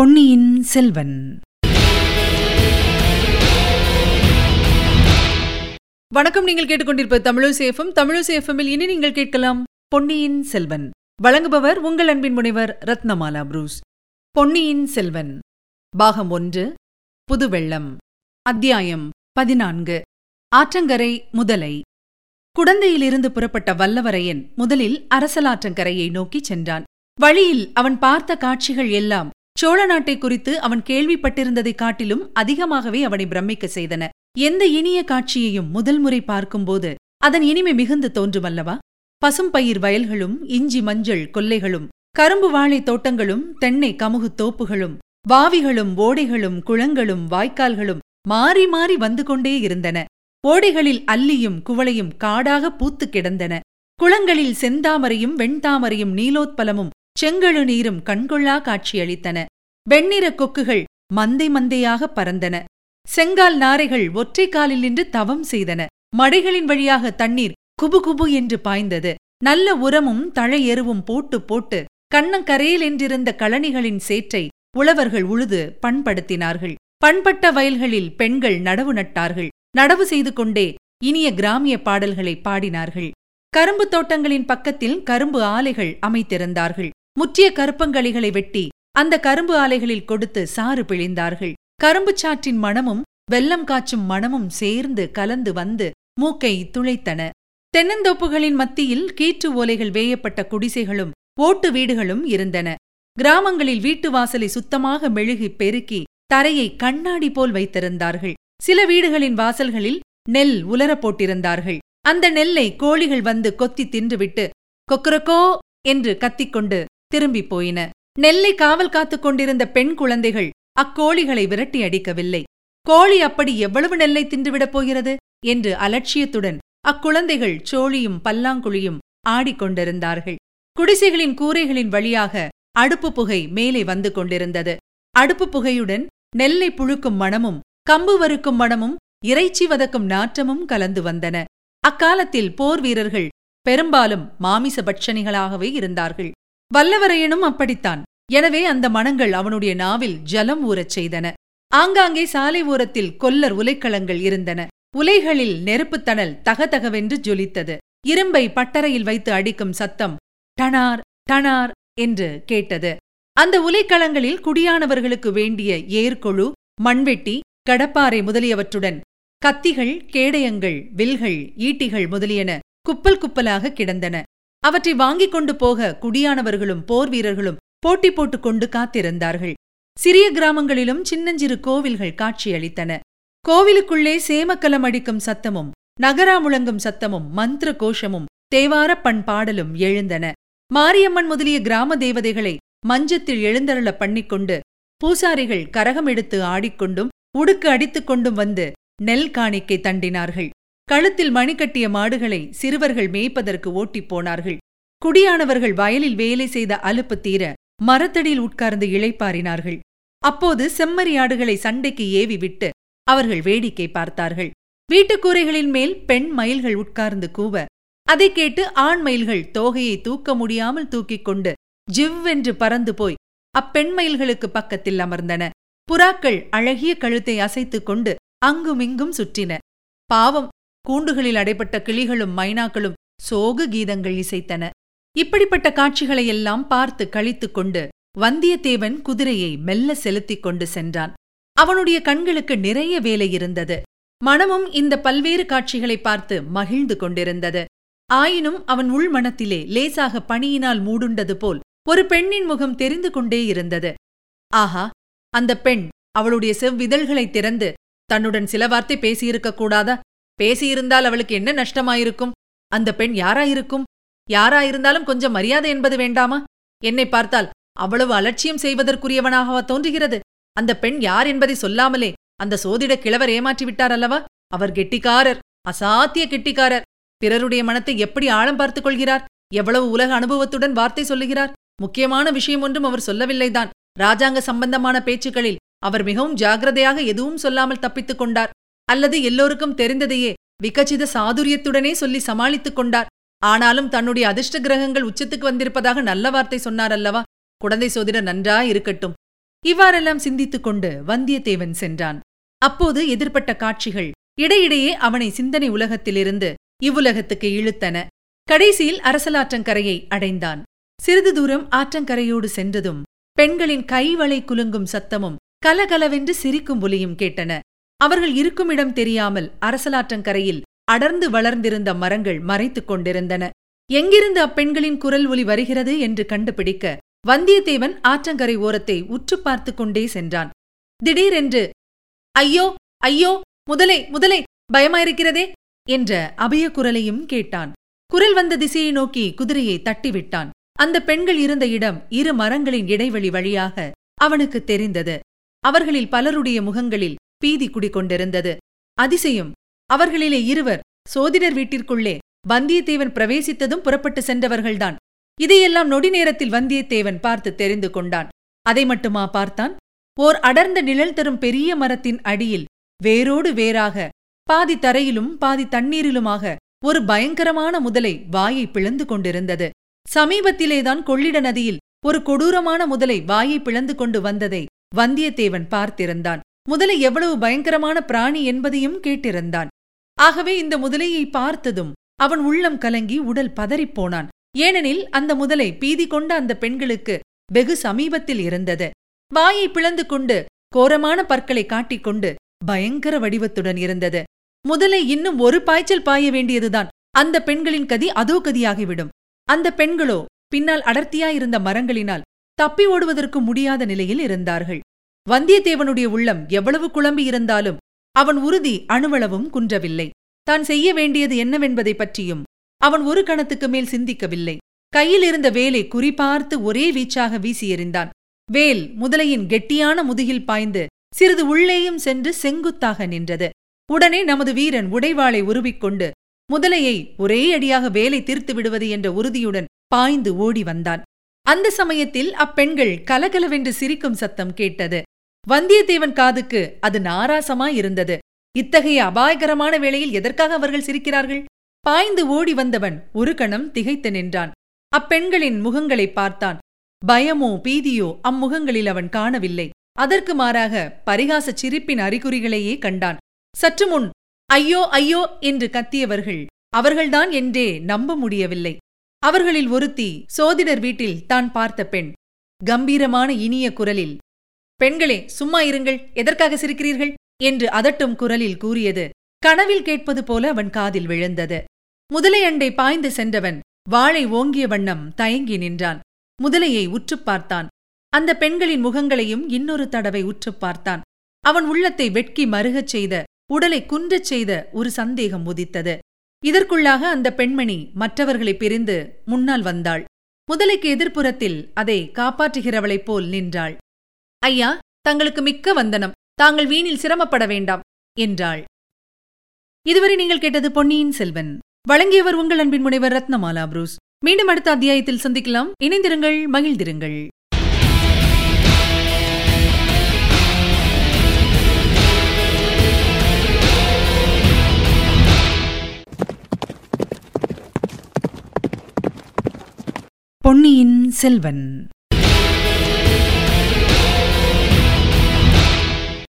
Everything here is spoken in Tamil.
பொன்னியின் செல்வன். வணக்கம் நீங்கள் கேட்டுக்கொண்டிருப்ப தமிழசேஃபம் தமிழசேஃபமில் இனி நீங்கள் கேட்கலாம் பொன்னியின் செல்வன். வழங்குபவர் உங்கள் அன்பின் முனைவர் ரத்னமாலா புரூஸ். பொன்னியின் செல்வன். பாகம் ஒன்று புதுவெள்ளம். அத்தியாயம் பதினான்கு ஆற்றங்கரை முதலை. குடந்தையிலிருந்து புறப்பட்ட வல்லவரையன் முதலில் அரசலாற்றங்கரையை நோக்கிச் சென்றான். வழியில் அவன் பார்த்த காட்சிகள் எல்லாம் சோழ நாட்டை குறித்து அவன் கேள்விப்பட்டிருந்ததைக் காட்டிலும் அதிகமாகவே அவனை பிரமிக்க செய்தன. எந்த இனிய காட்சியையும் முதல் முறை பார்க்கும்போது அதன் இனிமை மிகுந்து தோன்றுமல்லவா? பசும்பயிர் வயல்களும் இஞ்சி மஞ்சள் கொல்லைகளும் கரும்பு வாழை தோட்டங்களும் தென்னை கமுகுத் தோப்புகளும் வாவிகளும் ஓடைகளும் குளங்களும் வாய்க்கால்களும் மாறி மாறி வந்து கொண்டே இருந்தன. ஓடைகளில் அல்லியும் குவளையும் காடாக பூத்துக் கிடந்தன. குளங்களில் செந்தாமரையும் வெண்தாமரையும் நீலோத்பலமும் செங்கழு நீரும் கண்கொள்ளா காட்சியளித்தன. வெண்ணிற கொக்குகள் மந்தை மந்தையாக பறந்தன. செங்கால் நாரைகள் ஒற்றை காலில் நின்று தவம் செய்தன. மடைகளின் வழியாக தண்ணீர் குபு குபு என்று பாய்ந்தது. நல்ல உரமும் தழை எருவும் போட்டு போட்டு கண்ணங்கரையில் என்றிருந்த களனிகளின் சேற்றை உழவர்கள் உழுது பண்படுத்தினார்கள். பண்பட்ட வயல்களில் பெண்கள் நடவு நட்டார்கள். நடவு செய்து கொண்டே இனிய கிராமிய பாடல்களை பாடினார்கள். கரும்பு தோட்டங்களின் பக்கத்தில் கரும்பு ஆலைகள் அமைத்திருந்தார்கள். முற்றிய கருப்பங்களிகளை வெட்டி அந்த கரும்பு ஆலைகளில் கொடுத்து சாறு பிழிந்தார்கள். கரும்பு சாற்றின் மணமும் வெல்லம் காய்ச்சும் மணமும் சேர்ந்து கலந்து வந்து மூக்கை துளைத்தன. தென்னந்தோப்புகளின் மத்தியில் கீற்று ஓலைகள் வேயப்பட்ட குடிசைகளும் ஓட்டு வீடுகளும் இருந்தன. கிராமங்களில் வீட்டு வாசலை சுத்தமாக மெழுகி பெருக்கி தரையை கண்ணாடி போல் வைத்திருந்தார்கள். சில வீடுகளின் வாசல்களில் நெல் உலரப் போட்டிருந்தார்கள். அந்த நெல்லை கோழிகள் வந்து கொத்தி தின்றுவிட்டு கொக்கரக்கோ என்று கத்திக்கொண்டு திரும்பிப் போயின. நெல்லை காவல் காத்துக் கொண்டிருந்த பெண் குழந்தைகள் அக்கோழிகளை விரட்டி அடிக்கவில்லை. கோழி அப்படி எவ்வளவு நெல்லை தின்றுவிடப் போகிறது? என்று அலட்சியத்துடன் அக்குழந்தைகள் சோழியும் பல்லாங்குழியும் ஆடிக்கொண்டிருந்தார்கள் குடிசைகளின் கூரைகளின் வழியாக அடுப்பு புகை மேலே வந்து கொண்டிருந்தது. அடுப்பு புகையுடன் நெல்லை புழுக்கும் மணமும் கம்பு வறுக்கும் மணமும் இறைச்சி வதக்கும் நாற்றமும் கலந்து வந்தன. அக்காலத்தில் போர் வீரர்கள் பெரும்பாலும் மாமிச பட்சணிகளாகவே இருந்தார்கள். வல்லவரையனும் அப்படித்தான். எனவே அந்த மனங்கள் அவனுடைய நாவில் ஜலம் ஊறச் செய்தன. ஆங்காங்கே சாலை ஓரத்தில் கொல்லர் உலைக்களங்கள் இருந்தன. உலைகளில் நெருப்புத் தணல் தகதகவென்று ஜொலித்தது. இரும்பை பட்டறையில் வைத்து அடிக்கும் சத்தம் டனார் டனார் என்று கேட்டது. அந்த உலைக்களங்களில் குடியானவர்களுக்கு வேண்டிய ஏர்கொழு மண்வெட்டி கடப்பாறை முதலியவற்றுடன் கத்திகள் கேடயங்கள் வில்கள் ஈட்டிகள் முதலியன குப்பல் குப்பலாக கிடந்தன. அவற்றை வாங்கிக் கொண்டு போக குடியானவர்களும் போர் வீரர்களும் போட்டி போட்டுக் கொண்டு காத்திருந்தார்கள். சிறிய கிராமங்களிலும் சின்னஞ்சிறு கோவில்கள் காட்சியளித்தன. கோவிலுக்குள்ளே சேமக்கலம் அடிக்கும் சத்தமும் நகரா முழங்கும் சத்தமும் மந்திர கோஷமும் தேவாரப் பண்பாடலும் எழுந்தன. மாரியம்மன் முதலிய கிராம தேவதைகளை மஞ்சத்தில் எழுந்தருள பண்ணிக்கொண்டு பூசாரிகள் கரகம் எடுத்து ஆடிக்கொண்டும் உடுக்கு அடித்துக் கொண்டும் வந்து நெல் காணிக்கை தண்டினார்கள். கழுத்தில் மணி கட்டிய மாடுகளை சிறுவர்கள் மேய்ப்பதற்கு ஓட்டிப் போனார்கள். குடியானவர்கள் வயலில் வேலை செய்த அலுப்பு தீர மரத்தடியில் உட்கார்ந்து இளைப்பாறினார்கள். அப்போது செம்மறியாடுகளை சண்டைக்கு ஏவி விட்டு அவர்கள் வேடிக்கை பார்த்தார்கள். வீட்டுக்கூரைகளின் மேல் பெண் மயில்கள் உட்கார்ந்து கூவ அதை கேட்டு ஆண் மயில்கள் தோகையை தூக்க முடியாமல் தூக்கிக் கொண்டு ஜிவ்வென்று பறந்து போய் அப்பெண் மயில்களுக்கு பக்கத்தில் அமர்ந்தன. புறாக்கள் அழகிய கழுத்தை அசைத்துக் கொண்டு அங்குமிங்கும் சுற்றின. பாவம் கூண்டுகளில் அடைப்பட்ட கிளிகளும் மைனாக்களும் சோக கீதங்கள் இசைத்தன. இப்படிப்பட்ட காட்சிகளையெல்லாம் பார்த்து கழித்துக் கொண்டு வந்தியத்தேவன் குதிரையை மெல்ல செலுத்திக் கொண்டு சென்றான். அவனுடைய கண்களுக்கு நிறைய வேலை இருந்தது. மனமும் இந்த பல்வேறு காட்சிகளை பார்த்து மகிழ்ந்து கொண்டிருந்தது. ஆயினும் அவன் உள்மனத்திலே லேசாக பணியினால் மூடுண்டது போல் ஒரு பெண்ணின் முகம் தெரிந்து கொண்டே இருந்தது. ஆஹா அந்த பெண் அவளுடைய செவ்விதழ்களை திறந்து தன்னுடன் சில வார்த்தை பேசியிருக்க கூடாதா? பேசியிருந்தால் அவளுக்கு என்ன நஷ்டமாயிருக்கும்? அந்த பெண் யாராயிருக்கும்? யாராயிருந்தாலும் கொஞ்சம் மரியாதை என்பது வேண்டாமா? என்னை பார்த்தால் அவ்வளவு அலட்சியம் செய்வதற்குரியவனாகவா தோன்றுகிறது? அந்த பெண் யார் என்பதை சொல்லாமலே அந்த சோதிட கிழவர் ஏமாற்றி விட்டார் அல்லவா? அவர் கெட்டிக்காரர் அசாத்திய கெட்டிக்காரர். பிறருடைய மனத்தை எப்படி ஆழம் பார்த்துக் கொள்கிறார்? எவ்வளவு உலக அனுபவத்துடன் வார்த்தை சொல்லுகிறார்? முக்கியமான விஷயம் ஒன்றும் அவர் சொல்லவில்லைதான். ராஜாங்க சம்பந்தமான பேச்சுக்களில் அவர் மிகவும் ஜாகிரதையாக எதுவும் சொல்லாமல் தப்பித்துக் கொண்டார். அல்லது எல்லோருக்கும் தெரிந்ததையே விகச்சித சாதுரியத்துடனே சொல்லி சமாளித்துக் கொண்டார். ஆனாலும் தன்னுடைய அதிர்ஷ்ட கிரகங்கள் உச்சத்துக்கு வந்திருப்பதாக நல்ல வார்த்தை சொன்னார் அல்லவா? குழந்தை சோதிடர் நன்றா இருக்கட்டும். இவ்வாறெல்லாம் சிந்தித்துக் கொண்டு வந்தியத்தேவன் சென்றான். அப்போது எதிர்ப்பட்ட காட்சிகள் இடையிடையே அவனை சிந்தனை உலகத்திலிருந்து இவ்வுலகத்துக்கு இழுத்தன. கடைசியில் அரசலாற்றங்கரையை அடைந்தான். சிறிது தூரம் ஆற்றங்கரையோடு சென்றதும் பெண்களின் கைவளை குலுங்கும் சத்தமும் கலகலவென்று சிரிக்கும் ஒலியும் கேட்டன. அவர்கள் இருக்கும் இடம் தெரியாமல் அரசலாற்றங்கரையில் அடர்ந்து வளர்ந்திருந்த மரங்கள் மறைத்துக் கொண்டிருந்தன. எங்கிருந்து அப்பெண்களின் குரல் ஒலி வருகிறது என்று கண்டுபிடிக்க வந்தியத்தேவன் ஆற்றங்கரை ஓரத்தை உற்று பார்த்துக் கொண்டே சென்றான். திடீரென்று ஐயோ ஐயோ முதலே முதலே பயமாயிருக்கிறதே என்ற அபய குரலையும் கேட்டான். குரல் வந்த திசையை நோக்கி குதிரையை தட்டிவிட்டான். அந்த பெண்கள் இருந்த இடம் இரு மரங்களின் இடைவெளி வழியாக அவனுக்கு தெரிந்தது. அவர்களில் பலருடைய முகங்களில் பீதி குடிகொண்டிருந்தது. அதிசயம்! அவர்களிலே இருவர் சோதிடர் வீட்டிற்குள்ளே வந்தியத்தேவன் பிரவேசித்ததும் புறப்பட்டு சென்றவர்கள்தான். இதையெல்லாம் நொடி நேரத்தில் வந்தியத்தேவன் பார்த்து தெரிந்து கொண்டான். அதை மட்டுமா பார்த்தான்? ஓர் அடர்ந்த நிழல் தரும் பெரிய மரத்தின் அடியில் வேரோடு வேறாக பாதி தரையிலும் பாதி தண்ணீரிலுமாக ஒரு பயங்கரமான முதலை வாயை பிளந்து கொண்டிருந்தது. சமீபத்திலேதான் கொள்ளிட நதியில் ஒரு கொடூரமான முதலை வாயை பிளந்து கொண்டு வந்ததை வந்தியத்தேவன் பார்த்திருந்தான். முதலை எவ்வளவு பயங்கரமான பிராணி என்பதையும் கேட்டிருந்தான். ஆகவே இந்த முதலையை பார்த்ததும் அவன் உள்ளம் கலங்கி உடல் பதறிப்போனான் ஏனெனில் அந்த முதலை பீதி கொண்ட அந்த பெண்களுக்கு வெகு சமீபத்தில் இருந்தது. வாயை பிளந்து கொண்டு கோரமான பற்களை காட்டிக்கொண்டு பயங்கர வடிவத்துடன் இருந்தது. முதலை இன்னும் ஒரு பாய்ச்சல் பாய வேண்டியதுதான். அந்த பெண்களின் கதி அதோ கதியாகிவிடும். அந்த பெண்களோ பின்னால் அடர்த்தியாயிருந்த மரங்களினால் தப்பி ஓடுவதற்கு முடியாத நிலையில் இருந்தார்கள். வந்தியத்தேவனுடைய உள்ளம் எவ்வளவு குழம்பி இருந்தாலும் அவன் உறுதி அணுவளவும் குன்றவில்லை. தான் செய்ய வேண்டியது என்னவென்பதைப் பற்றியும் அவன் ஒரு கணத்துக்கு மேல் சிந்திக்கவில்லை. கையில் இருந்த வேலை குறிபார்த்து ஒரே வீச்சாக வீசி எறிந்தான். வேல் முதலையின் கெட்டியான முதுகில் பாய்ந்து சிறிது உள்ளேயும் சென்று செங்குத்தாக நின்றது. உடனே நமது வீரன் உடைவாளை உருவிக்கொண்டு முதலையை ஒரே அடியாக வேலை தீர்த்து விடுவது என்ற உறுதியுடன் பாய்ந்து ஓடி வந்தான். அந்த சமயத்தில் அப்பெண்கள் கலகலவென்று சிரிக்கும் சத்தம் கேட்டது. வந்தியத்தேவன் காதுக்கு அது நாராசமாயிருந்தது இத்தகைய அபாயகரமான வேளையில் எதற்காக அவர்கள் சிரிக்கிறார்கள்? பாய்ந்து ஓடி வந்தவன் ஒரு கணம் திகைத்து நின்றான். அப்பெண்களின் முகங்களை பார்த்தான். பயமோ பீதியோ அம்முகங்களில் அவன் காணவில்லை. அதற்கு மாறாக பரிகாசச் சிரிப்பின் அறிகுறிகளையே கண்டான். சற்று முன் ஐயோ ஐயோ என்று கத்தியவர்கள் அவர்கள்தான் என்றே நம்ப முடியவில்லை. அவர்களில் ஒருத்தி சோதிடர் வீட்டில் தான் பார்த்த பெண். கம்பீரமான இனிய குரலில் பெண்களே சும்மா இருங்கள். எதற்காக சிரிக்கிறீர்கள்? என்று அதட்டும் குரலில் கூறியது. கனவில் கேட்பது போல அவன் காதில் விழுந்தது. முதலை அண்டை பாய்ந்து சென்றவன் வாளை ஓங்கிய வண்ணம் தயங்கி நின்றான். முதலையை உற்றுப் பார்த்தான். அந்த பெண்களின் முகங்களையும் இன்னொரு தடவை உற்றுப் பார்த்தான். அவன் உள்ளத்தை வெட்கி மருகச் செய்த உடலை குன்றச் செய்த ஒரு சந்தேகம் உதித்தது. இதற்குள்ளாக அந்த பெண்மணி மற்றவர்களை பிரிந்து முன்னால் வந்தாள். முதலைக்கு எதிர்ப்புறத்தில் அதை காப்பாற்றுகிறவளைப் போல் நின்றாள். ஐயா தங்களுக்கு மிக்க வந்தனம். தாங்கள் வீணில் சிரமப்பட வேண்டாம் என்றாள். இதுவரை நீங்கள் கேட்டது பொன்னியின் செல்வன். வழங்கியவர் உங்கள் அன்பின் முனைவர் ரத்னமாலா புரூஸ். மீண்டும் அடுத்த அத்தியாயத்தில் சந்திக்கலாம். இணைந்திருங்கள் மகிழ்ந்திருங்கள். பொன்னியின் செல்வன்.